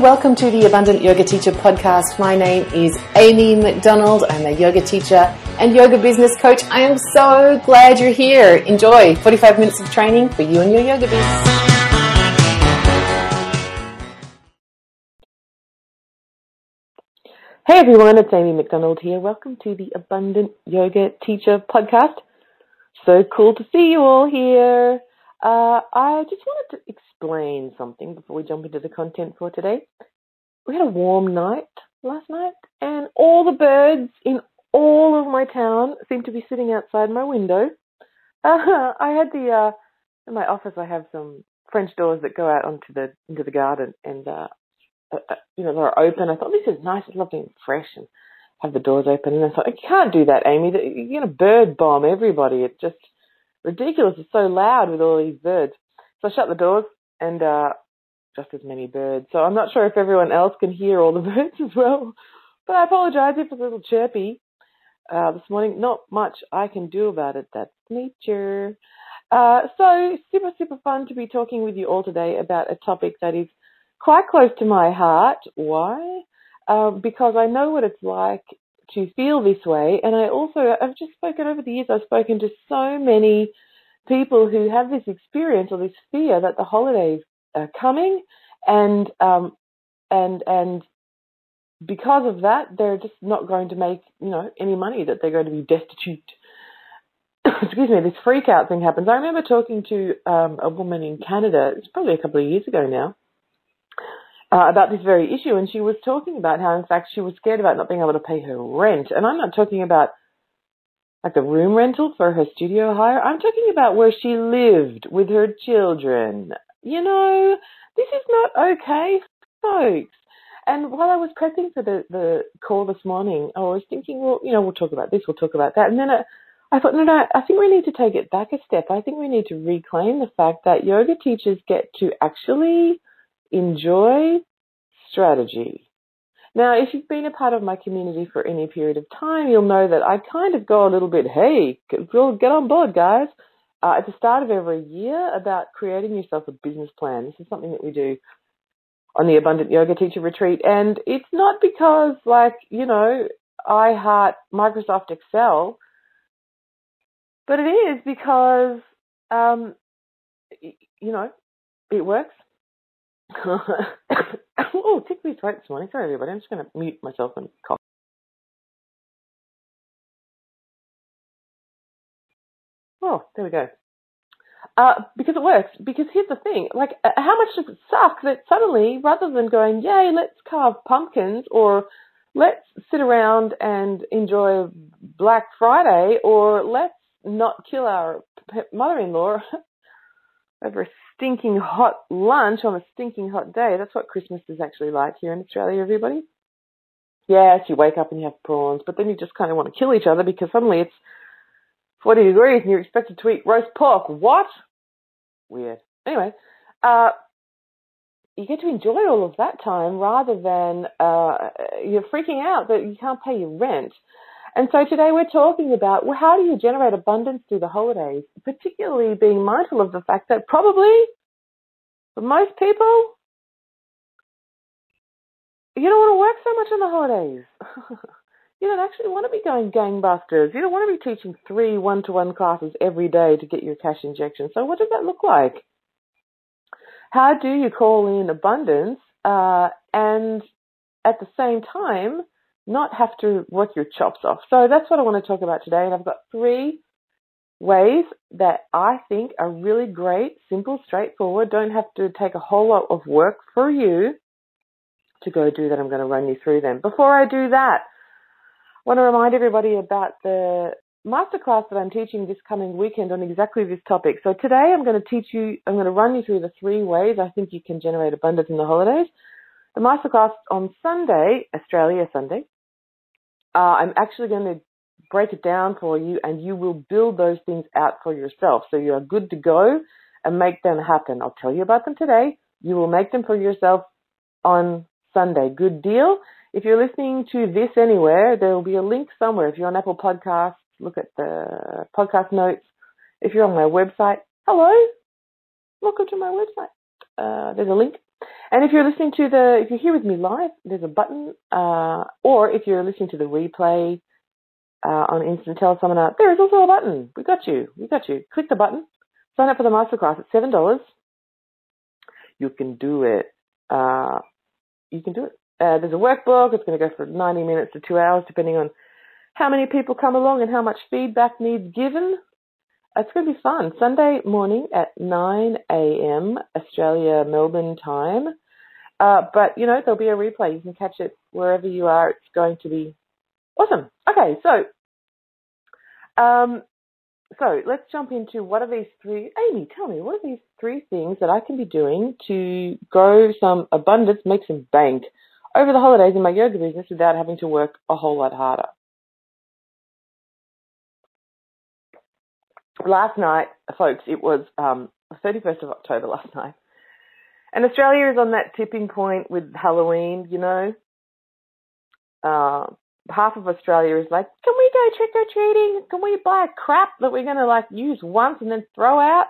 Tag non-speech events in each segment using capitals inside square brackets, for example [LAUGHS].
welcome to the Abundant Yoga Teacher podcast. My name is Amy McDonald. I'm a yoga teacher and yoga business coach. I am so glad you're here. Enjoy 45 minutes of training for you and your yoga business. Hey everyone, it's Amy McDonald here. Welcome to the Abundant Yoga Teacher podcast. So cool to see you all here. Uh, I just wanted to explain something before we jump into the content for today. We had a warm night last night, and all the birds in all of my town seem to be sitting outside my window. Uh, [LAUGHS] I had the uh, in my office. I have some French doors that go out onto the into the garden, and uh, uh, uh you know they're open. I thought this is nice, it's lovely and fresh, and have the doors open. And I thought, I can't do that, Amy. You're to bird bomb everybody. It's just ridiculous. It's so loud with all these birds. So I shut the doors and uh, just as many birds. So I'm not sure if everyone else can hear all the [LAUGHS] birds as well. But I apologise if it's a little chirpy uh, this morning. Not much I can do about it. That's nature. Uh, so super, super fun to be talking with you all today about a topic that is quite close to my heart. Why? Uh, because I know what it's like to feel this way. And I also, I've just spoken over the years, I've spoken to so many people who have this experience or this fear that the holidays are coming and, um, and, and because of that, they're just not going to make, you know, any money, that they're going to be destitute. [COUGHS] Excuse me, this freak out thing happens. I remember talking to um, a woman in Canada, it's probably a couple of years ago now, uh, about this very issue, and she was talking about how, in fact, she was scared about not being able to pay her rent. And I'm not talking about like a room rental for her studio hire. I'm talking about where she lived with her children. You know, this is not okay, folks. And while I was prepping for the, the call this morning, I was thinking, well, you know, we'll talk about this, we'll talk about that. And then I, I thought, no, no, I think we need to take it back a step. I think we need to reclaim the fact that yoga teachers get to actually enjoy strategy. Now, if you've been a part of my community for any period of time, you'll know that I kind of go a little bit, hey, get on board, guys, uh, at the start of every year about creating yourself a business plan. This is something that we do on the Abundant Yoga Teacher Retreat. And it's not because, like, you know, I heart Microsoft Excel, but it is because, um, you know, it works. Oh, tickly throat this morning. Sorry, everybody. I'm just going to mute myself and cough. Oh, there we go. Uh, because it works. Because here's the thing: like, uh, how much does it suck that suddenly, rather than going, "Yay, let's carve pumpkins," or "Let's sit around and enjoy Black Friday," or "Let's not kill our mother-in-law [LAUGHS] over a stinking hot lunch on a stinking hot day. That's what Christmas is actually like here in Australia, everybody. Yes, you wake up and you have prawns, but then you just kind of want to kill each other because suddenly it's 40 degrees and you're expected to eat roast pork. What? Weird. Anyway, uh, you get to enjoy all of that time rather than uh, you're freaking out that you can't pay your rent. And so today we're talking about well, how do you generate abundance through the holidays, particularly being mindful of the fact that probably for most people, you don't want to work so much on the holidays. [LAUGHS] you don't actually want to be going gangbusters. You don't want to be teaching three one-to-one classes every day to get your cash injection. So what does that look like? How do you call in abundance uh, and at the same time not have to work your chops off. So that's what I want to talk about today. And I've got three ways that I think are really great, simple, straightforward, don't have to take a whole lot of work for you to go do that. I'm going to run you through them. Before I do that, I want to remind everybody about the masterclass that I'm teaching this coming weekend on exactly this topic. So today I'm going to teach you, I'm going to run you through the three ways I think you can generate abundance in the holidays. The masterclass on Sunday, Australia Sunday, uh, I'm actually going to break it down for you and you will build those things out for yourself. So you are good to go and make them happen. I'll tell you about them today. You will make them for yourself on Sunday. Good deal. If you're listening to this anywhere, there will be a link somewhere. If you're on Apple Podcasts, look at the podcast notes. If you're on my website, hello, welcome to my website. Uh, there's a link. And if you're listening to the, if you're here with me live, there's a button, uh, or if you're listening to the replay uh, on Instant Teleseminar, there is also a button. We got you. We got you. Click the button. Sign up for the masterclass. It's seven dollars. You can do it. Uh, you can do it. Uh, there's a workbook. It's going to go for 90 minutes to two hours, depending on how many people come along and how much feedback needs given. It's going to be fun. Sunday morning at 9 a.m. Australia Melbourne time. Uh, but you know there'll be a replay. You can catch it wherever you are. It's going to be awesome. Okay, so um, so let's jump into what are these three. Amy, tell me what are these three things that I can be doing to grow some abundance, make some bank over the holidays in my yoga business without having to work a whole lot harder. last night, folks, it was um, 31st of October last [LAUGHS] night. And Australia is on that tipping point with Halloween, you know. Uh, half of Australia is like, can we go trick or treating? Can we buy crap that we're going to like use once and then throw out?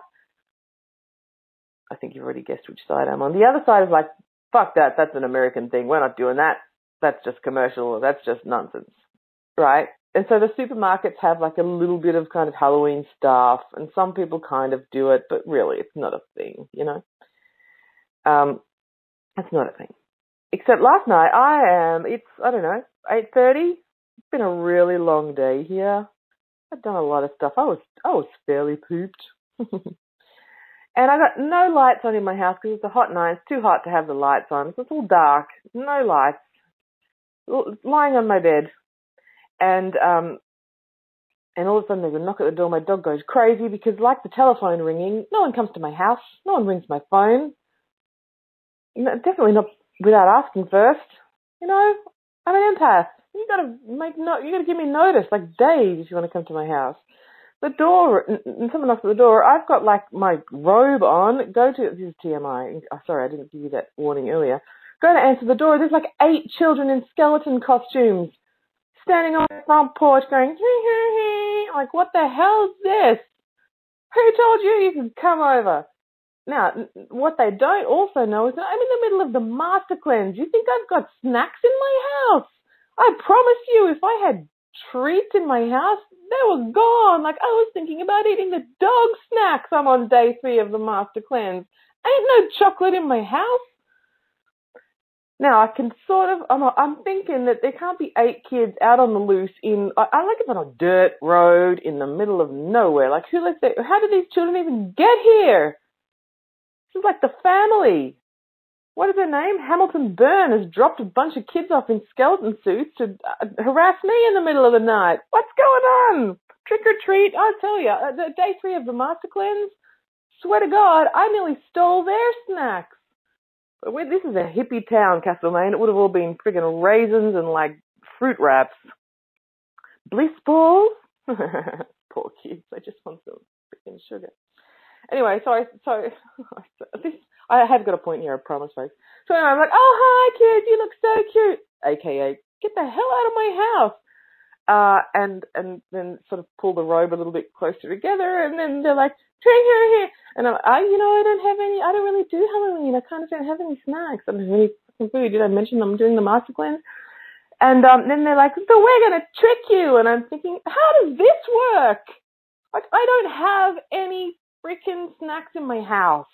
I think you've already guessed which side I'm on. The other side is like, fuck that. That's an American thing. We're not doing that. That's just commercial. That's just nonsense. Right? and so the supermarkets have like a little bit of kind of Halloween stuff, and some people kind of do it, but really it's not a thing, you know. Um, it's not a thing. Except last night, I am. It's I don't know, eight thirty. It's been a really long day here. I've done a lot of stuff. I was I was fairly pooped, [LAUGHS] and I got no lights on in my house because it's a hot night. It's too hot to have the lights on. So it's all dark, no lights. Lying on my bed, and um, and all of a sudden there's a knock at the door. My dog goes crazy because, like the telephone ringing, no one comes to my house. No one rings my phone. No, definitely not without asking first. You know, I'm an empath. You gotta make no. You gotta give me notice, like days, if you want to come to my house. The door, and someone knocks at the door. I've got like my robe on. Go to this is TMI. Oh, sorry, I didn't give you that warning earlier. Go to answer the door. There's like eight children in skeleton costumes standing on the front porch going, hee hee hee. Like, what the hell's this? Who told you you could come over? Now, what they don't also know is that I'm in the middle of the master cleanse. You think I've got snacks in my house? I promise you, if I had treats in my house, they were gone. Like, I was thinking about eating the dog snacks. I'm on day three of the master cleanse. Ain't no chocolate in my house. Now I can sort of, I'm, I'm thinking that there can't be eight kids out on the loose in, I, I like it on a dirt road in the middle of nowhere. Like who lets that, how did these children even get here? This is like the family. What is her name? Hamilton Byrne has dropped a bunch of kids off in skeleton suits to uh, harass me in the middle of the night. What's going on? Trick or treat? I tell you, uh, the day three of the master cleanse, swear to God, I nearly stole their snacks. But this is a hippie town, Castlemaine. It would have all been friggin' raisins and like fruit wraps. Bliss balls? [LAUGHS] Poor kids. They just want some freaking sugar. Anyway, so I, so [LAUGHS] this, I have got a point here, I promise, folks. So anyway, I'm like, oh, hi, kids, you look so cute. AKA, get the hell out of my house. Uh, and, and then sort of pull the robe a little bit closer together. And then they're like, here, here, here. And I'm, I, you know, I don't have any, I don't really do Halloween. I kind of don't have any snacks. I don't have any food. Did I mention I'm doing the master cleanse? And um, then they're like, so we're going to trick you. And I'm thinking, how does this work? Like, I don't have any freaking snacks in my house.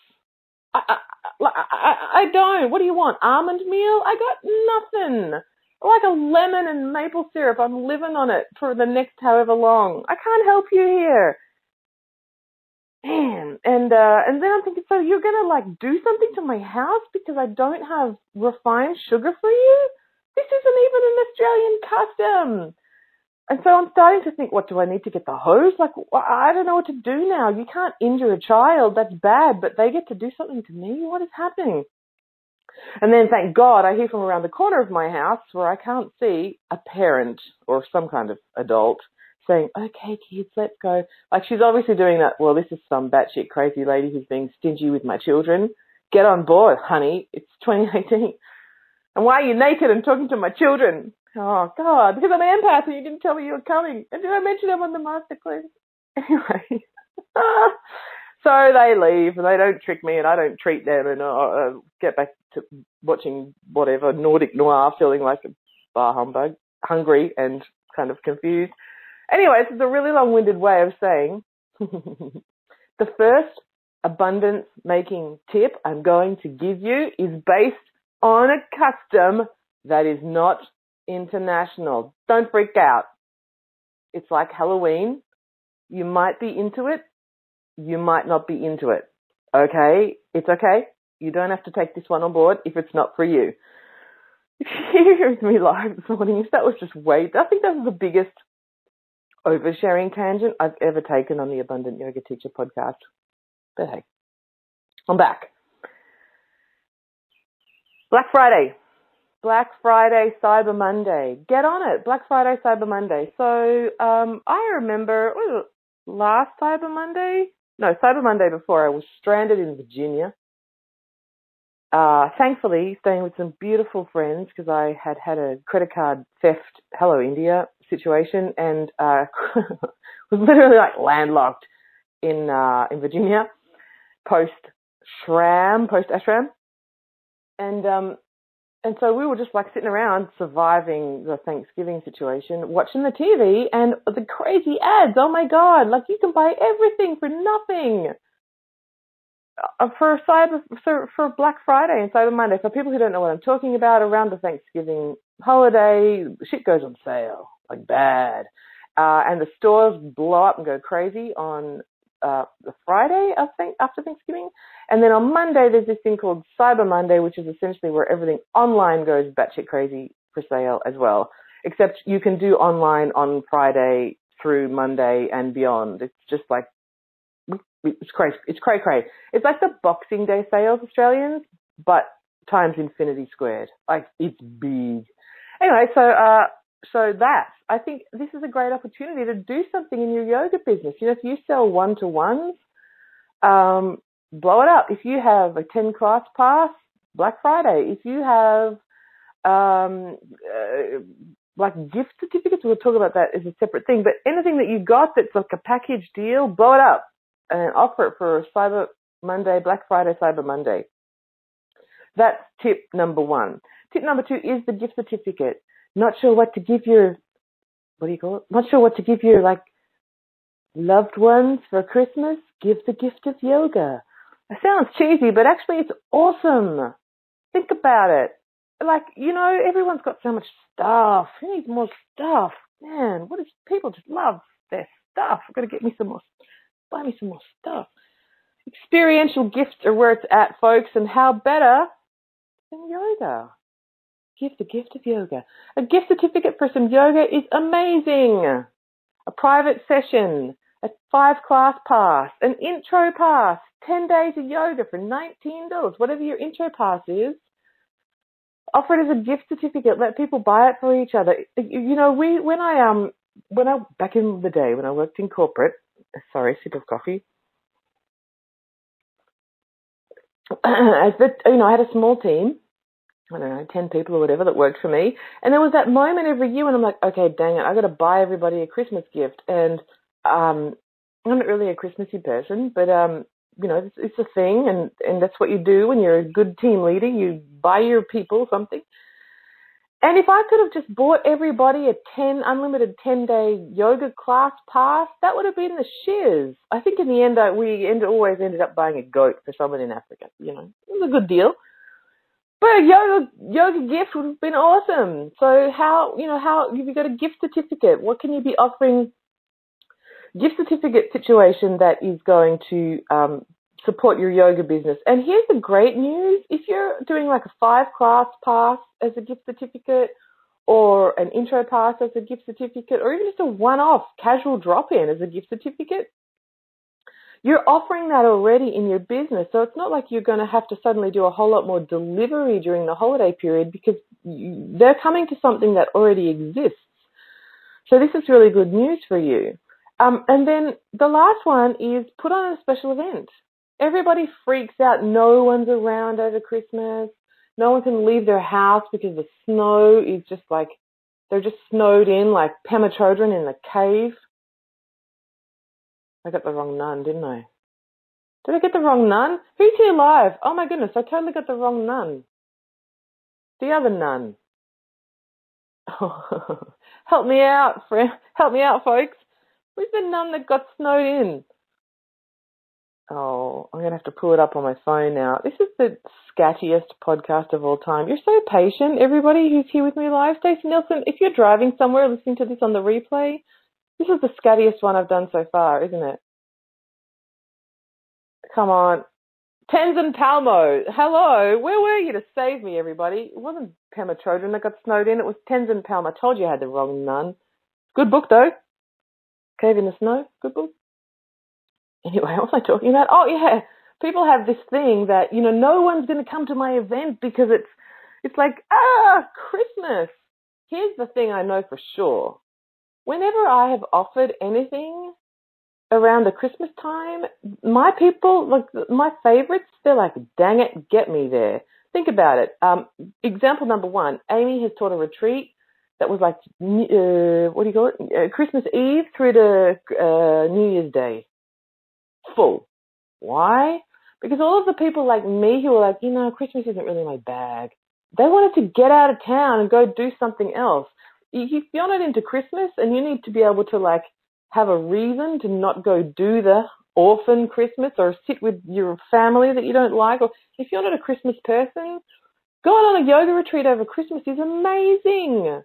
I, I, I, I don't. What do you want? Almond meal? I got nothing. Like a lemon and maple syrup. I'm living on it for the next however long. I can't help you here man and uh and then i'm thinking so you're gonna like do something to my house because i don't have refined sugar for you this isn't even an australian custom and so i'm starting to think what do i need to get the hose like i don't know what to do now you can't injure a child that's bad but they get to do something to me what is happening and then thank god i hear from around the corner of my house where i can't see a parent or some kind of adult saying, okay, kids, let's go. Like she's obviously doing that. Well, this is some batshit crazy lady who's being stingy with my children. Get on board, honey. It's 2018. And why are you naked and talking to my children? Oh God, because I'm an empath and you didn't tell me you were coming. And did I mention I'm on the master cleanse? [LAUGHS] Anyway. [LAUGHS] So they leave and they don't trick me and I don't treat them and I get back to watching whatever Nordic noir, feeling like a bar humbug, hungry and kind of confused. Anyway, this is a really long-winded way of saying [LAUGHS] the first abundance making tip I'm going to give you is based on a custom that is not international. Don't freak out. It's like Halloween. You might be into it, you might not be into it. Okay? It's okay. You don't have to take this one on board if it's not for you. If you hear me live this morning, that was just way, I think that was the biggest oversharing tangent I've ever taken on the Abundant Yoga Teacher podcast. But hey, I'm back. Black Friday. Black Friday, Cyber Monday. Get on it. Black Friday, Cyber Monday. So um, I remember last Cyber Monday, no, Cyber Monday before, I was stranded in Virginia. Uh, thankfully, staying with some beautiful friends because I had had a credit card theft, hello India situation, and uh, [LAUGHS] was literally like landlocked in uh, in Virginia post Shram, post Ashram, and um, and so we were just like sitting around surviving the Thanksgiving situation, watching the TV and the crazy ads. Oh my God, like you can buy everything for nothing. Uh, for Cyber, for, for Black Friday and Cyber Monday, for people who don't know what I'm talking about, around the Thanksgiving holiday, shit goes on sale, like bad. Uh, and the stores blow up and go crazy on uh, the Friday I think, after Thanksgiving. And then on Monday, there's this thing called Cyber Monday, which is essentially where everything online goes batshit crazy for sale as well. Except you can do online on Friday through Monday and beyond. It's just like it's crazy. It's cray cray. It's like the Boxing Day sales, Australians, but times infinity squared. Like it's big. Anyway, so uh, so that I think this is a great opportunity to do something in your yoga business. You know, if you sell one to ones, um, blow it up. If you have a 10 class pass, Black Friday. If you have um, uh, like gift certificates, we'll talk about that as a separate thing. But anything that you got that's like a package deal, blow it up and offer it for Cyber Monday, Black Friday, Cyber Monday. That's tip number one. Tip number two is the gift certificate. Not sure what to give your, what do you call it? Not sure what to give your like loved ones for Christmas. Give the gift of yoga. It sounds cheesy, but actually it's awesome. Think about it. Like, you know, everyone's got so much stuff. Who needs more stuff? Man, what is people just love their stuff. I've got to get me some more, buy me some more stuff. Experiential gifts are where it's at, folks, and how better than yoga? Give the gift of yoga. A gift certificate for some yoga is amazing. A private session, a five class pass, an intro pass, 10 days of yoga for $19, whatever your intro pass is. Offer it as a gift certificate. Let people buy it for each other. You know, we, when I, um, when I, back in the day when I worked in corporate, sorry, sip of coffee. [CLEARS THROAT] As the, you know, I had a small team I don't know, 10 people or whatever that worked for me. And there was that moment every year when I'm like, okay, dang it, I got to buy everybody a Christmas gift. And, um, I'm not really a Christmassy person, but, um, you know, it's, it's a thing and, and that's what you do when you're a good team leader. You buy your people something. And if I could have just bought everybody a 10, unlimited 10 day yoga class pass, that would have been the shiz. I think in the end, I, we end, always ended up buying a goat for someone in Africa. You know, it was a good deal. But a yoga yoga gift would have been awesome. So how you know how have you got a gift certificate? What can you be offering? Gift certificate situation that is going to um, support your yoga business. And here's the great news: if you're doing like a five class pass as a gift certificate, or an intro pass as a gift certificate, or even just a one off casual drop in as a gift certificate, you're offering that already in your business. So it's not like you're going to have to suddenly do a whole lot more delivery during the holiday period because they're coming to something that already exists. So this is really good news for you. Um, and then the last one is put on a special event. Everybody freaks out. No one's around over Christmas. No one can leave their house because the snow is just like, they're just snowed in like Pema Chodron in the cave. I got the wrong nun, didn't I? Did I get the wrong nun? Who's here live? Oh my goodness, I totally got the wrong nun. The other nun. [LAUGHS] help me out, friend. Help me out, folks. Who's the nun that got snowed in? Oh, I'm going to have to pull it up on my phone now. This is the scattiest podcast of all time. You're so patient, everybody who's here with me live. Stacey Nelson, if you're driving somewhere listening to this on the replay, this is the scattiest one I've done so far, isn't it? Come on. Tenzin Palmo, hello. Where were you to save me, everybody? It wasn't Pema Chodron that got snowed in. It was Tenzin Palmo. I told you I had the wrong nun. Good book, though. Cave in the Snow. Good book. Anyway, [LAUGHS] what was I talking about? Oh, yeah. People have this thing that, you know, no one's going to come to my event because it's, it's like, ah, Christmas. Here's the thing I know for sure. Whenever I have offered anything around the Christmas time, my people, like my favorites, they're like, dang it, get me there. Think about it. Um, example number one, Amy has taught a retreat that was like, uh, what do you call it? Uh, Christmas Eve through to uh, New Year's Day. Full. Why? Because all of the people like me who were like, you know, Christmas isn't really my bag. They wanted to get out of town and go do something else. If you're not into Christmas and you need to be able to like have a reason to not go do the orphan Christmas or sit with your family that you don't like, or if you're not a Christmas person, going on a yoga retreat over Christmas is amazing.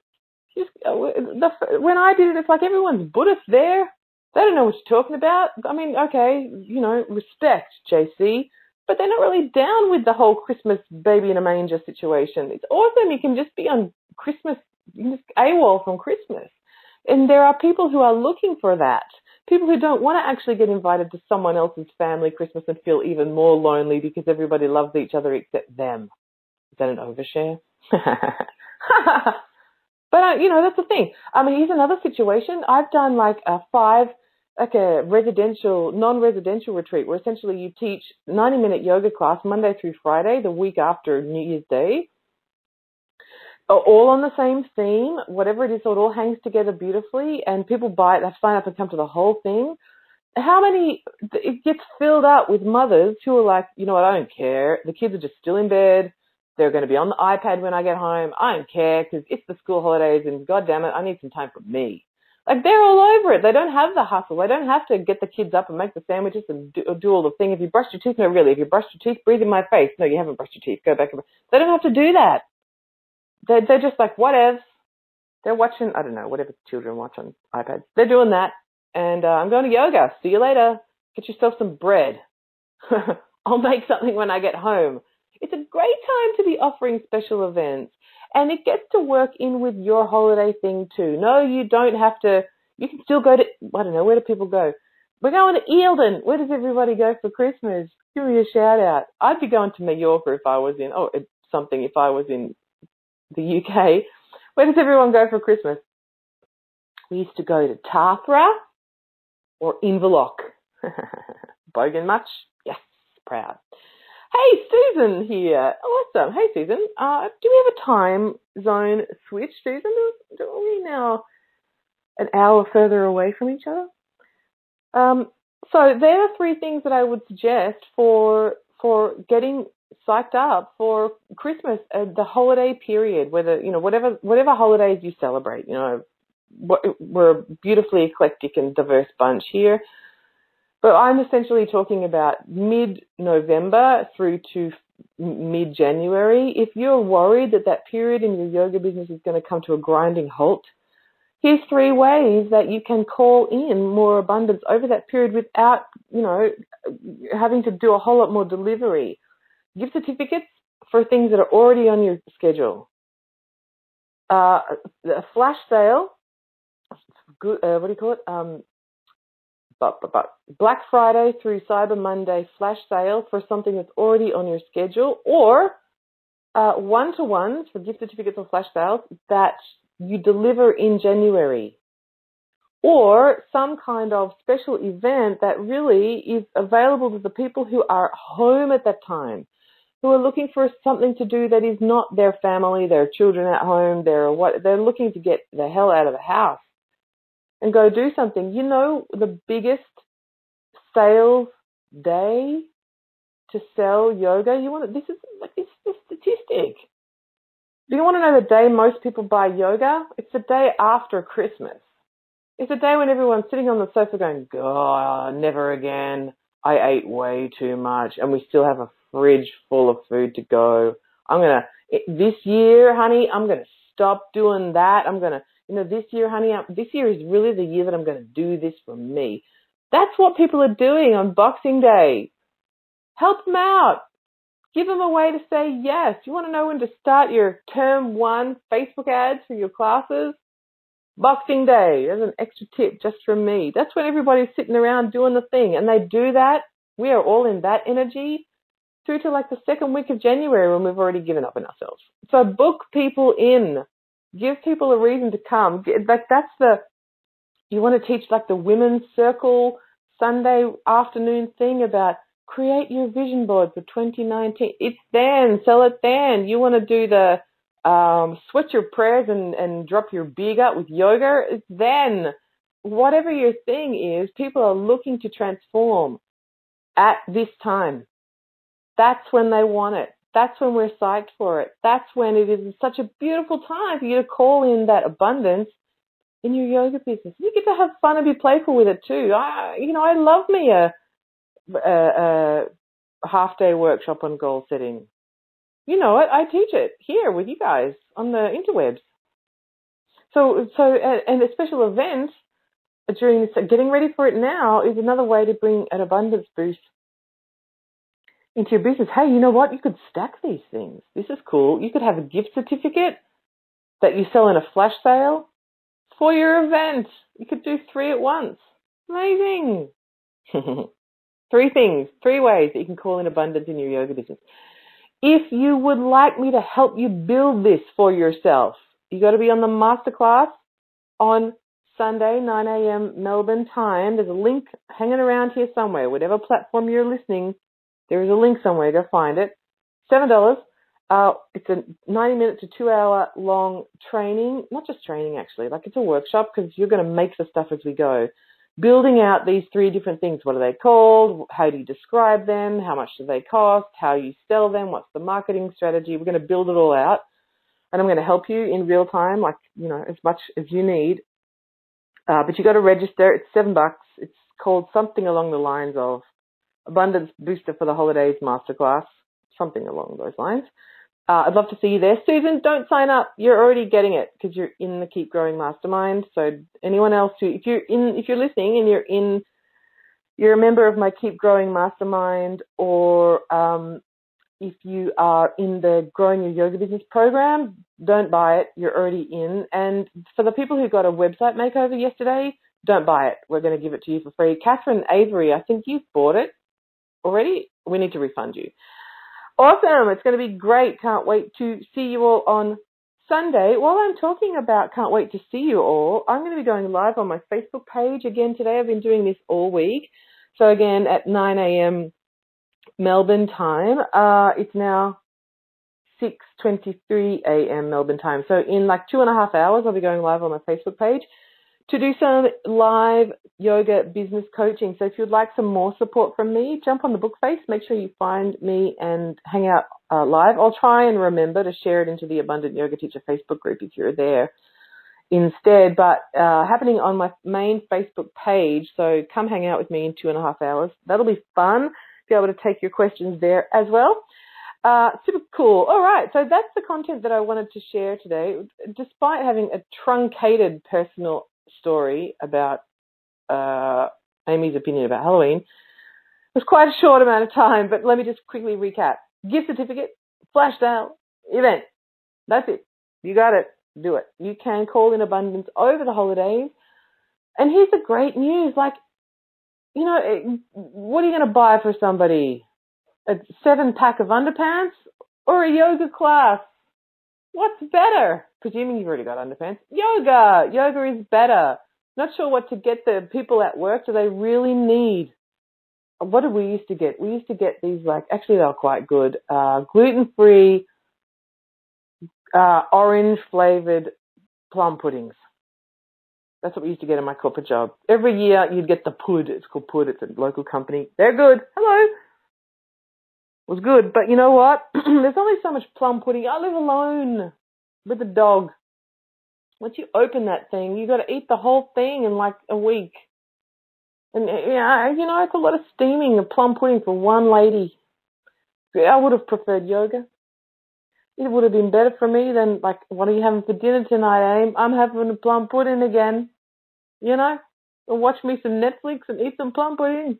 Just, uh, the, when I did it, it's like everyone's Buddhist there. They don't know what you're talking about. I mean, okay, you know, respect, JC, but they're not really down with the whole Christmas baby in a manger situation. It's awesome. You can just be on Christmas, you can just AWOL from Christmas. And there are people who are looking for that. People who don't want to actually get invited to someone else's family Christmas and feel even more lonely because everybody loves each other except them. Is that an overshare? [LAUGHS] but uh, you know that's the thing. I mean, here's another situation. I've done like a five, like a residential, non-residential retreat where essentially you teach 90-minute yoga class Monday through Friday, the week after New Year's Day, all on the same theme, whatever it is, it all hangs together beautifully, and people buy it, they sign up and come to the whole thing. How many, it gets filled up with mothers who are like, you know what, I don't care. The kids are just still in bed. They're going to be on the iPad when I get home. I don't care because it's the school holidays and God damn it, I need some time for me. Like they're all over it. They don't have the hustle. They don't have to get the kids up and make the sandwiches and do, do all the thing. If you brush your teeth, no, really. If you brush your teeth, breathe in my face. No, you haven't brushed your teeth. Go back. And. They don't have to do that they're, they're just like, whatevs. They're watching, I don't know, whatever children watch on iPads. They're doing that. And uh, I'm going to yoga. See you later. Get yourself some bread. [LAUGHS] I'll make something when I get home. It's a great time to be offering special events. And it gets to work in with your holiday thing too. No, you don't have to, you can still go to, I don't know, where do people go? We're going to Eildon. Where does everybody go for Christmas? Give me a shout out. I'd be going to Mallorca if I was in, oh, something if I was in the UK. Where does everyone go for Christmas? We used to go to Tathra or Inverloch. [LAUGHS] Bogan much? Yes, proud. Hey, Susan here. Awesome. Hey, Susan. Uh, do we have a time zone switch, Susan? Do, are we now an hour further away from each other? Um, so there are three things that I would suggest for for getting psyched up for Christmas, uh, the holiday period, whether you know whatever whatever holidays you celebrate. You know, we're a beautifully eclectic and diverse bunch here. But I'm essentially talking about mid-November through to mid-January. If you're worried that that period in your yoga business is going to come to a grinding halt, here's three ways that you can call in more abundance over that period without, you know, having to do a whole lot more delivery Give certificates for things that are already on your schedule. Uh, a flash sale, good, uh, what do you call it? Um, but, but, but Black Friday through Cyber Monday flash sale for something that's already on your schedule, or uh, one-to-ones for gift certificates or flash sales that you deliver in January. Or some kind of special event that really is available to the people who are home at that time who are looking for something to do that is not their family, their children at home, they're what they're looking to get the hell out of the house and go do something. You know the biggest sales day to sell yoga, you want to, this is like this is the statistic. Do you want to know the day most people buy yoga? It's the day after Christmas. It's a day when everyone's sitting on the sofa going, God, never again. I ate way too much and we still have a fridge full of food to go. I'm going to, this year, honey, I'm going to stop doing that. I'm going to, you know, this year, honey, I'm, this year is really the year that I'm going to do this for me. That's what people are doing on Boxing Day. Help them out. Give them a way to say yes. You want to know when to start your term one Facebook ads for your classes? Boxing Day. There's an extra tip just from me. That's when everybody's sitting around doing the thing and they do that. We are all in that energy through to like the second week of January when we've already given up on ourselves. So book people in. Give people a reason to come. Like that's the, you want to teach like the women's circle Sunday afternoon thing about create your vision board for 2019. It's then, sell it then. You want to do the um, switch your prayers and, and drop your big up with yoga. It's then. Whatever your thing is, people are looking to transform at this time. That's when they want it. That's when we're psyched for it. That's when it is such a beautiful time for you to call in that abundance in your yoga business. You get to have fun and be playful with it too. I, you know, I love me a a, a half day workshop on goal setting. You know it. I teach it here with you guys on the interwebs. So, so, and a special event during this, getting ready for it now is another way to bring an abundance boost into your business. Hey, you know what? You could stack these things. This is cool. You could have a gift certificate that you sell in a flash sale for your event. You could do three at once. Amazing. [LAUGHS] Three things, three ways that you can call in abundance in your yoga business. If you would like me to help you build this for yourself, you got to be on the masterclass on Sunday, 9 a.m. Melbourne time. There's a link hanging around here somewhere. Whatever platform you're listening, there is a link somewhere. Go find it. Seven dollars. Uh, it's a 90 minute to two hour long training, not just training actually, like it's a workshop because you're going to make the stuff as we go building out these three different things. What are they called? How do you describe them? How much do they cost? How you sell them? What's the marketing strategy? We're going to build it all out. And I'm going to help you in real time, like, you know, as much as you need. Uh, but you got to register. It's seven bucks. It's called something along the lines of Abundance Booster for the Holidays Masterclass, something along those lines. Uh, I'd love to see you there. Susan, don't sign up. You're already getting it because you're in the Keep Growing Mastermind. So anyone else who, if you're in, if you're listening and you're in, you're a member of my Keep Growing Mastermind, or um, if you are in the Growing Your Yoga Business program, don't buy it. You're already in. And for the people who got a website makeover yesterday, don't buy it. We're going to give it to you for free. Catherine Avery, I think you've bought it already. We need to refund you. Awesome. It's going to be great. Can't wait to see you all on Sunday. While I'm talking about can't wait to see you all, I'm going to be going live on my Facebook page again today. I've been doing this all week. So again, at 9 a.m. Melbourne time, uh, it's now 6.23 a.m. Melbourne time. So in like two and a half hours, I'll be going live on my Facebook page to do some live yoga business coaching. So if you'd like some more support from me, jump on the book face. Make sure you find me and hang out uh, live. I'll try and remember to share it into the Abundant Yoga Teacher Facebook group if you're there instead. But uh, happening on my main Facebook page. So come hang out with me in two and a half hours. That'll be fun. Be able to take your questions there as well. Uh, super cool. All right, so that's the content that I wanted to share today. Despite having a truncated personal story about uh, Amy's opinion about Halloween. It was quite a short amount of time, but let me just quickly recap. Gift certificate, flash sale, event. That's it. You got it. Do it. You can call in abundance over the holidays. And here's the great news. Like, you know, what are you going to buy for somebody? A seven pack of underpants or a yoga class? What's better? Presuming you've already got underpants. Yoga! Yoga is better. Not sure what to get the people at work. Do they really need? What did we used to get? We used to get these like, actually they were quite good, uh, gluten-free, uh, orange flavored plum puddings. That's what we used to get in my corporate job. Every year you'd get the pud. It's called pud. It's a local company. They're good. Hello. Was good. But you know what? [CLEARS THROAT] There's only so much plum pudding. I live alone with the dog. Once you open that thing, you got to eat the whole thing in like a week. And uh, yeah, you know, it's a lot of steaming of plum pudding for one lady. I would have preferred yoga. It would have been better for me than like, what are you having for dinner tonight, Aim? I'm having a plum pudding again. You know, watch me some Netflix and eat some plum pudding.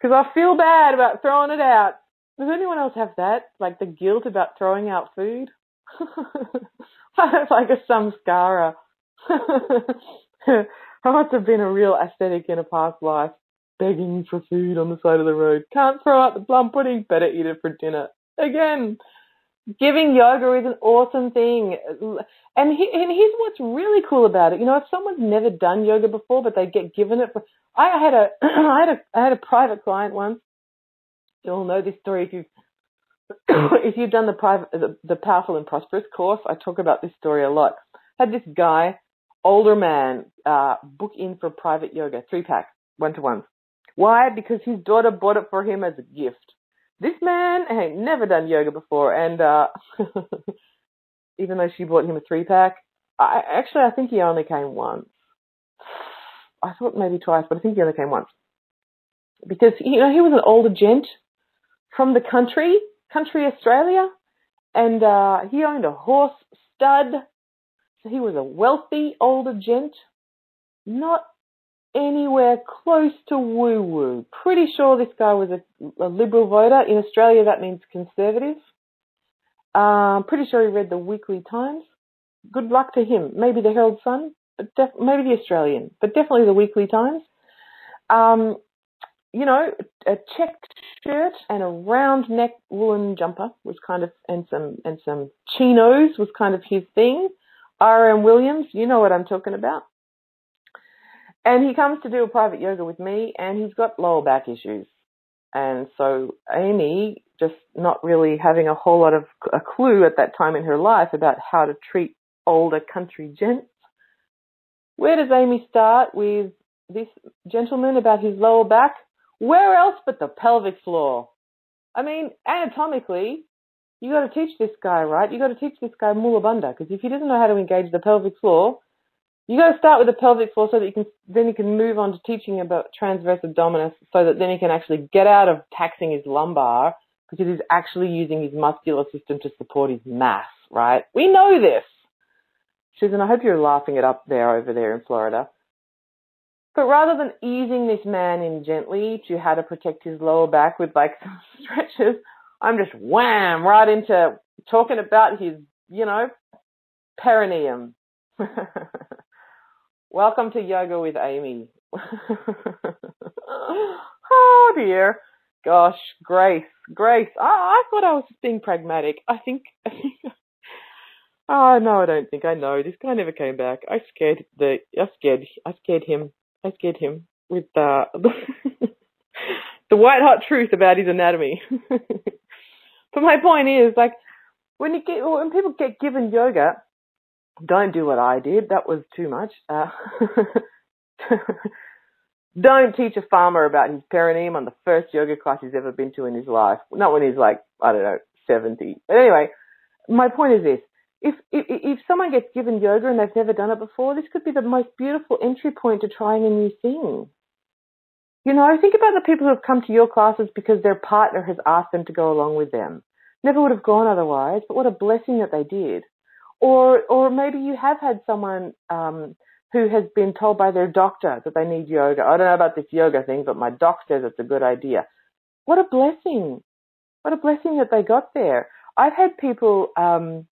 Cause I feel bad about throwing it out. Does anyone else have that? Like the guilt about throwing out food? [LAUGHS] It's like a samskara. [LAUGHS] I must have been a real ascetic in a past life, begging for food on the side of the road. Can't throw out the plum pudding, better eat it for dinner. Again, giving yoga is an awesome thing. And, he, and here's what's really cool about it. You know, if someone's never done yoga before, but they get given it for, I had a, [CLEARS THROAT] I had a, I had a private client once. You'll know this story if you've, [CLEARS THROAT] if you've done the private, the, the powerful and prosperous course. I talk about this story a lot. I had this guy, older man, uh, book in for private yoga, three pack, one to ones. Why? Because his daughter bought it for him as a gift this man had never done yoga before, and uh, [LAUGHS] even though she bought him a three pack, I actually I think he only came once. I thought maybe twice, but I think he only came once. Because you know he was an older gent from the country, country Australia, and uh, he owned a horse stud, so he was a wealthy older gent, not anywhere close to woo woo. Pretty sure this guy was a, a liberal voter. In Australia, that means conservative. Um, pretty sure he read the Weekly Times. Good luck to him. Maybe the Herald Sun, but def- maybe the Australian, but definitely the Weekly Times. Um, you know, a checked shirt and a round neck woolen jumper was kind of, and some and some chinos was kind of his thing. R.M. Williams, you know what I'm talking about. And he comes to do a private yoga with me, and he's got lower back issues. And so Amy, just not really having a whole lot of a clue at that time in her life about how to treat older country gents. Where does Amy start with this gentleman about his lower back? Where else but the pelvic floor? I mean, anatomically, you got to teach this guy, right? You got to teach this guy Mula Bandha because if he doesn't know how to engage the pelvic floor, you got to start with the pelvic floor so that you can then you can move on to teaching about transverse abdominis so that then he can actually get out of taxing his lumbar because he's actually using his muscular system to support his mass, right? We know this. Susan, I hope you're laughing it up there over there in Florida. But rather than easing this man in gently to how to protect his lower back with like [LAUGHS] some stretches, I'm just wham right into talking about his, you know, perineum. [LAUGHS] Welcome to Yoga with Amy. [LAUGHS] oh dear. Gosh, Grace, Grace. I, I thought I was just being pragmatic. [LAUGHS] I think. oh no, I don't think I know. This guy never came back. I scared the. I scared. I scared him. I scared him with uh, [LAUGHS] the white hot truth about his anatomy. but my point is, like, when you get when people get given yoga, don't do what I did. That was too much. Uh, [LAUGHS] don't teach a farmer about his perineum on the first yoga class he's ever been to in his life. Not when he's like, I don't know, 70. But anyway, my point is this. If, if, if someone gets given yoga and they've never done it before, this could be the most beautiful entry point to trying a new thing. You know, think about the people who have come to your classes because their partner has asked them to go along with them. Never would have gone otherwise, but what a blessing that they did. Or, or maybe you have had someone um, who has been told by their doctor that they need yoga. I don't know about this yoga thing, but my doc says it's a good idea. What a blessing! What a blessing that they got there. I've had people, um,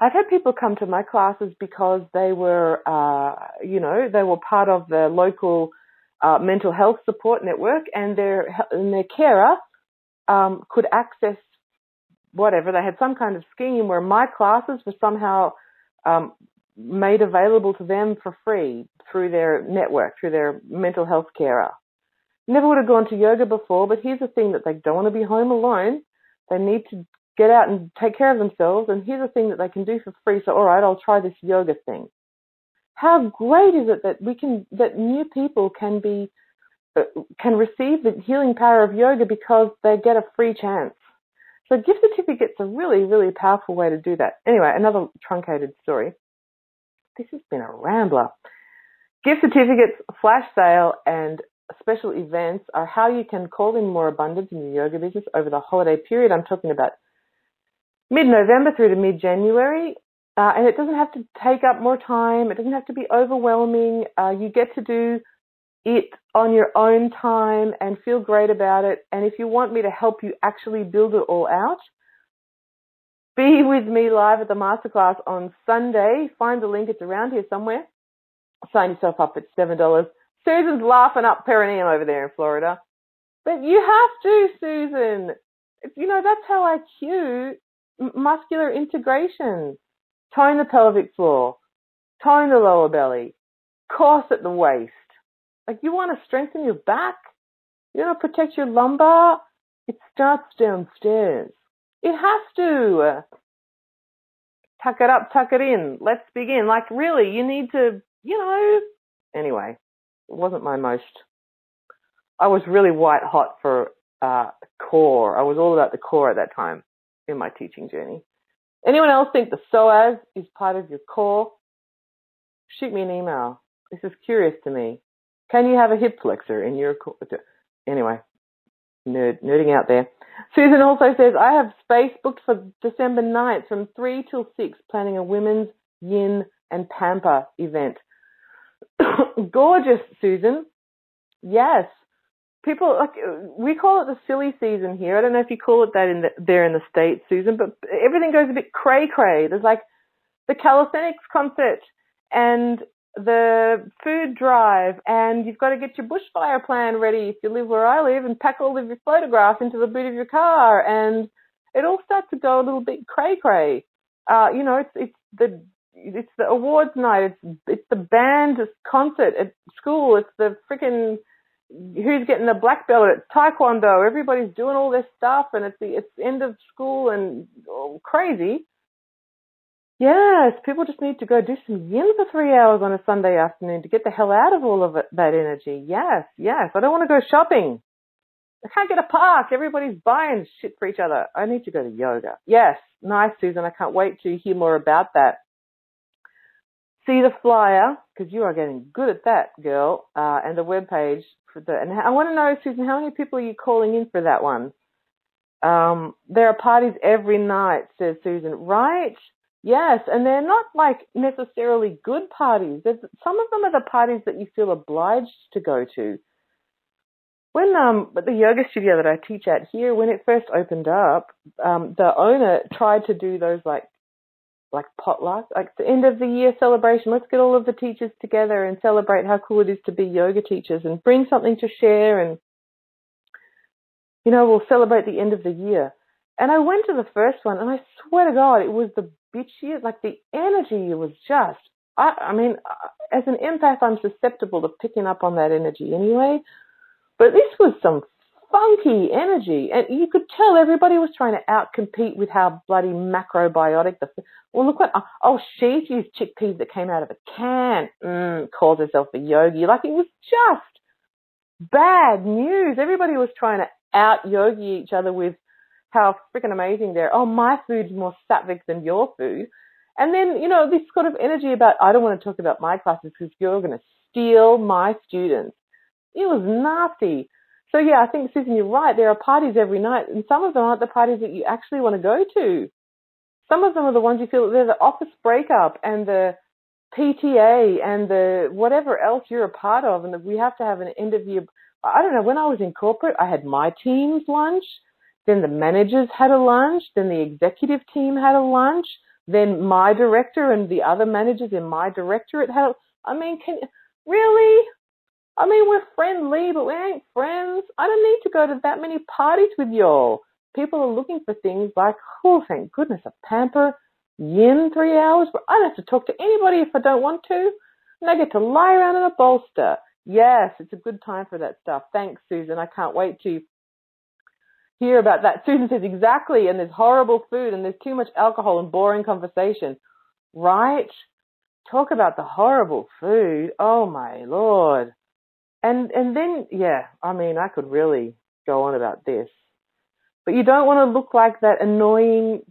I've had people come to my classes because they were, uh, you know, they were part of the local uh, mental health support network, and their and their carer um, could access whatever. They had some kind of scheme where my classes were somehow um, made available to them for free through their network, through their mental health carer. Never would have gone to yoga before, but here's the thing that they don't want to be home alone. They need to get out and take care of themselves, and here's a thing that they can do for free. So, all right, I'll try this yoga thing. How great is it that we can, that new people can be uh, can receive the healing power of yoga because they get a free chance. So gift certificates are really, really powerful way to do that. Anyway, another truncated story. This has been a rambler. Gift certificates, flash sale, and special events are how you can call in more abundance in your yoga business over the holiday period. I'm talking about mid-November through to mid-January. Uh, and it doesn't have to take up more time. It doesn't have to be overwhelming. Uh, you get to do it on your own time and feel great about it. And if you want me to help you actually build it all out, be with me live at the masterclass on Sunday. Find the link. It's around here somewhere. Sign yourself up. It's $7. Susan's laughing up perineum over there in Florida. But you have to, Susan. You know, that's how I cue muscular integration. Tone the pelvic floor. Tone the lower belly. Corset the waist. Like you want to strengthen your back. You want to protect your lumbar. It starts downstairs. It has to. Tuck it up, tuck it in. Let's begin. Like really, you need to, you know, anyway, it wasn't my most, I was really white hot for, uh, core. I was all about the core at that time in my teaching journey. Anyone else think the psoas is part of your core? Shoot me an email. This is curious to me. Can you have a hip flexor in your? Anyway, nerd, nerding out there. Susan also says, I have space booked for December 9th from 3 till 6, planning a women's yin and pamper event. [COUGHS] Gorgeous, Susan. Yes. People like we call it the silly season here. I don't know if you call it that in the, there in the states, Susan, but everything goes a bit cray cray. There's like the calisthenics concert and the food drive and you've got to get your bushfire plan ready if you live where I live and pack all of your photographs into the boot of your car and it all starts to go a little bit cray cray. Uh, you know, it's, it's the, it's the awards night. It's, it's the band concert at school. It's the freaking, who's getting the black belt at taekwondo. Everybody's doing all this stuff and it's the, it's end of school and oh, crazy. Yes, people just need to go do some yin for three hours on a Sunday afternoon to get the hell out of all of it, that energy. Yes, yes. I don't want to go shopping. I can't get a park. Everybody's buying shit for each other. I need to go to yoga. Yes, nice, Susan. I can't wait to hear more about that. See the flyer because you are getting good at that, girl. Uh, and the web page for the. And I want to know, Susan, how many people are you calling in for that one? Um, there are parties every night, says Susan. Right? Yes, and they're not like necessarily good parties. There's, some of them are the parties that you feel obliged to go to. When um the yoga studio that I teach at here, when it first opened up, um, the owner tried to do those like like potluck, like the end of the year celebration. Let's get all of the teachers together and celebrate how cool it is to be yoga teachers and bring something to share and you know, we'll celebrate the end of the year. And I went to the first one and I swear to God, it was the bitchy. Like the energy was just, I, I mean, uh, as an empath, I'm susceptible to picking up on that energy anyway. But this was some funky energy, and you could tell everybody was trying to outcompete with how bloody macrobiotic the. Well, look what oh, oh she's used chickpeas that came out of a can. Mm, calls herself a yogi. Like it was just bad news. Everybody was trying to out yogi each other with how freaking amazing they're. Oh, my food's more sattvic than your food. And then, you know, this sort of energy about, I don't want to talk about my classes because you're going to steal my students. It was nasty. So yeah, I think Susan, you're right. There are parties every night and some of them aren't the parties that you actually want to go to. Some of them are the ones you feel they're the office breakup and the PTA and the whatever else you're a part of and that we have to have an end of year. I don't know. When I was in corporate, I had my team's lunch then the managers had a lunch. Then the executive team had a lunch. Then my director and the other managers in my directorate had. A, I mean, can really? I mean, we're friendly, but we ain't friends. I don't need to go to that many parties with y'all. People are looking for things like, oh, thank goodness, a pamper, yin three hours. But I don't have to talk to anybody if I don't want to. And I get to lie around in a bolster. Yes, it's a good time for that stuff. Thanks, Susan. I can't wait to hear about that. Susan says, exactly, and there's horrible food and there's too much alcohol and boring conversation. Right? Talk about the horrible food. Oh my lord. and and then yeah, I mean, I could really go on about this, but you don't want to look like that annoying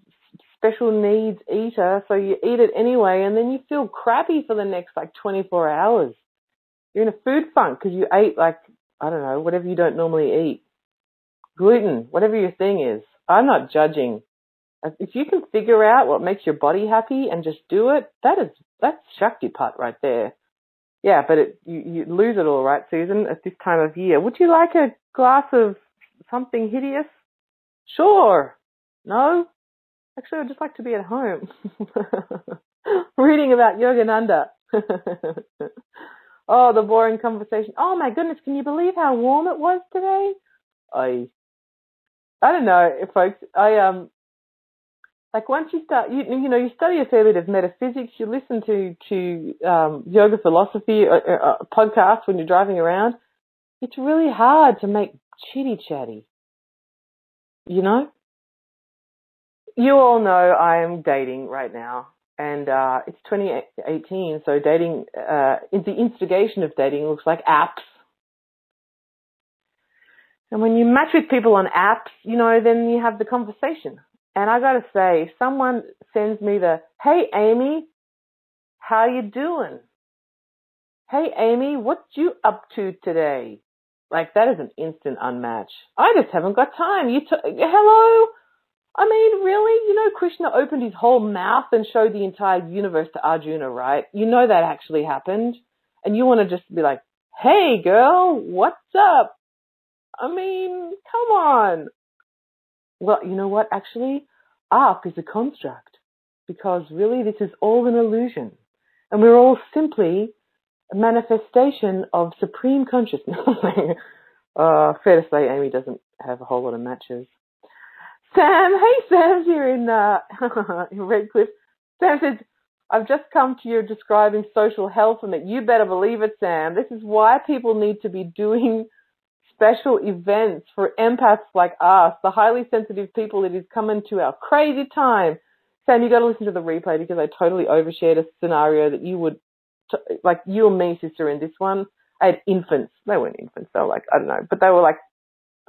special needs eater, so you eat it anyway, and then you feel crappy for the next like 24 hours. You're in a food funk because you ate like I don't know whatever you don't normally eat, gluten, whatever your thing is. I'm not judging. If you can figure out what makes your body happy and just do it, that is that's Shakti Pat right there. Yeah, but it, you, you lose it all, right, Susan, at this time of year. Would you like a glass of something hideous? Sure. No? Actually, I'd just like to be at home. [LAUGHS] Reading about Yogananda. [LAUGHS] oh, the boring conversation. Oh my goodness, can you believe how warm it was today? I I don't know, folks. I um like once you start, you, you know, you study a fair bit of metaphysics, you listen to to um, yoga philosophy uh, uh, uh, podcasts when you're driving around. It's really hard to make chitty chatty. You know, you all know I am dating right now, and uh, it's 2018, so dating, uh, the instigation of dating looks like apps. And when you match with people on apps, you know, then you have the conversation. And I gotta say, if someone sends me the, hey Amy, how you doing? Hey Amy, what you up to today? Like that is an instant unmatch. I just haven't got time. You t- hello? I mean, really? You know, Krishna opened his whole mouth and showed the entire universe to Arjuna, right? You know that actually happened. And you want to just be like, hey girl, what's up? I mean, come on. Well, you know what? Actually, arc is a construct because really this is all an illusion. And we're all simply a manifestation of supreme consciousness. [LAUGHS] uh, fair to say, Amy doesn't have a whole lot of matches. Sam, [LAUGHS] hey Sam's here in, uh, [LAUGHS] in Redcliffe. Sam says, I've just come to you describing social health and that you better believe it, Sam. This is why people need to be doing special events for empaths like us, the highly sensitive people that is coming to our crazy time. Sam, you got to listen to the replay because I totally overshared a scenario that you would, like you and me, sister, in this one. I had infants. They weren't infants. They were like, I don't know, but they were like,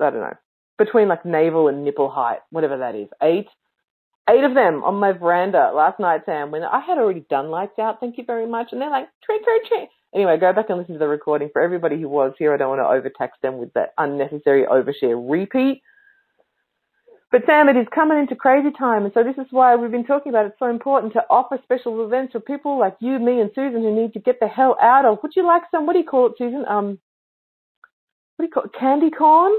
I don't know, between like navel and nipple height, whatever that is. Eight, eight of them on my veranda last night, Sam, when I had already done lights out. Thank you very much. And they're like, trick or treat. Anyway, go back and listen to the recording. For everybody who was here, I don't want to overtax them with that unnecessary overshare repeat. But Sam, it is coming into crazy time, and so this is why we've been talking about it's so important to offer special events for people like you, me, and Susan who need to get the hell out of. Would you like some? What do you call it, Susan? Um, what do you call it? Candy corn?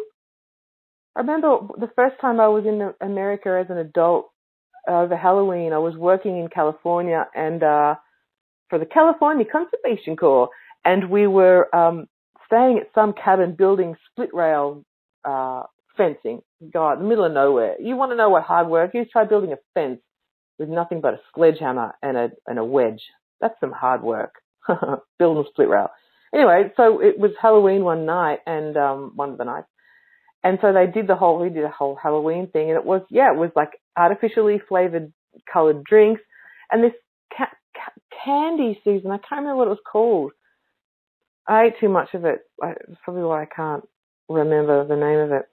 I remember the first time I was in America as an adult over Halloween. I was working in California, and uh, for the California Conservation Corps, and we were um, staying at some cabin building split rail uh, fencing. God, middle of nowhere. You want to know what hard work is? Try building a fence with nothing but a sledgehammer and a and a wedge. That's some hard work. [LAUGHS] building split rail. Anyway, so it was Halloween one night, and um, one of the nights, and so they did the whole we did a whole Halloween thing, and it was yeah, it was like artificially flavored colored drinks, and this candy, Susan. I can't remember what it was called. I ate too much of it. It's probably why I can't remember the name of it.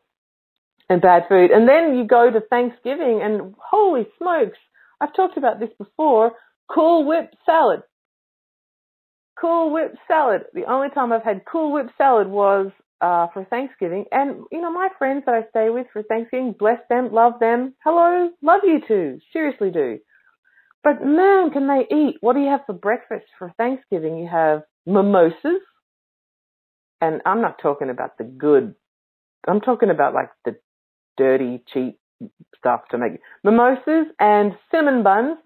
And bad food. And then you go to Thanksgiving and holy smokes, I've talked about this before. Cool whip salad. Cool whip salad. The only time I've had cool whip salad was uh, for Thanksgiving. And, you know, my friends that I stay with for Thanksgiving, bless them, love them. Hello, love you too. Seriously do. But man, can they eat? What do you have for breakfast for Thanksgiving? You have mimosas. And I'm not talking about the good. I'm talking about like the dirty, cheap stuff to make mimosas and cinnamon buns.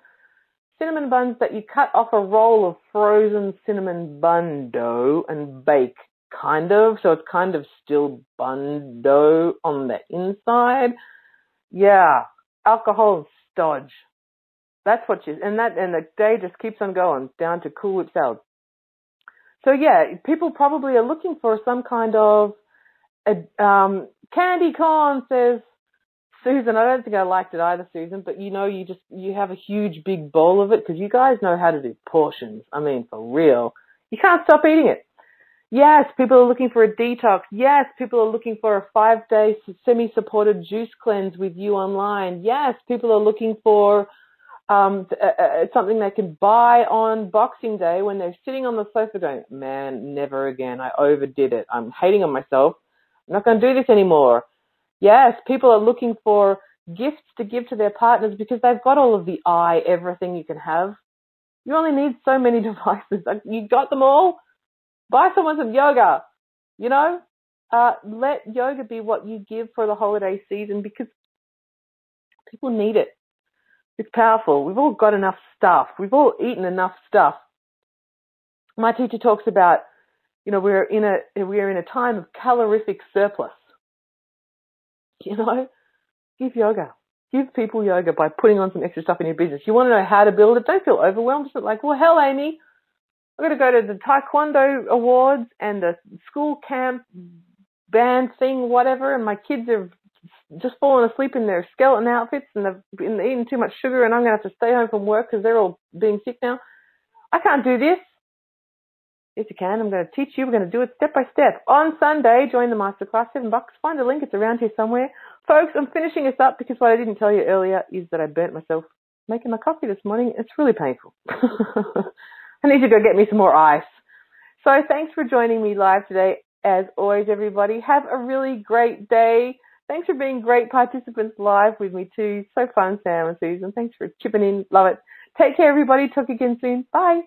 Cinnamon buns that you cut off a roll of frozen cinnamon bun dough and bake, kind of. So it's kind of still bun dough on the inside. Yeah, alcohol stodge. That's what she's, and that, and the day just keeps on going down to Cool Whip salad. So yeah, people probably are looking for some kind of a, um, candy corn, says Susan. I don't think I liked it either, Susan, but you know, you just, you have a huge big bowl of it because you guys know how to do portions. I mean, for real. You can't stop eating it. Yes, people are looking for a detox. Yes, people are looking for a five day semi supported juice cleanse with you online. Yes, people are looking for um, uh, uh, something they can buy on Boxing Day when they're sitting on the sofa going, man, never again. I overdid it. I'm hating on myself. I'm not going to do this anymore. Yes, people are looking for gifts to give to their partners because they've got all of the I, everything you can have. You only need so many [LAUGHS] devices. You got them all buy someone some yoga, you know? Uh, let yoga be what you give for the holiday season because people need it. It's powerful. We've all got enough stuff. We've all eaten enough stuff. My teacher talks about, you know, we're in a we're in a time of calorific surplus. You know, give yoga. Give people yoga by putting on some extra stuff in your business. You want to know how to build it? Don't feel overwhelmed. Just like, well, hell, Amy, I've got to go to the Taekwondo Awards and the school camp band thing, whatever, and my kids have just falling asleep in their skeleton outfits and they've been eating too much sugar and I'm going to have to stay home from work because they're all being sick now. I can't do this. Yes, you can. I'm going to teach you. We're going to do it step by step. On Sunday, join the masterclass. Seven bucks. Find a link. It's around here somewhere. Folks, I'm finishing this up because what I didn't tell you earlier is that I burnt myself making my coffee this morning. It's really painful. [LAUGHS] I need to go get me some more ice. So thanks for joining me live today. As always, everybody, have a really great day. Thanks for being great participants live with me too. So fun, Sam and Susan. Thanks for chipping in. Love it. Take care, everybody. Talk again soon. Bye.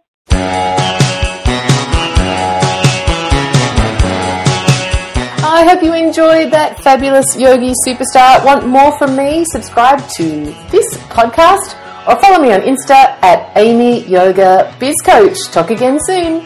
I hope you enjoyed that fabulous yogi superstar. Want more from me? Subscribe to this podcast or follow me on Insta at Amy Yoga Biz Coach. Talk again soon.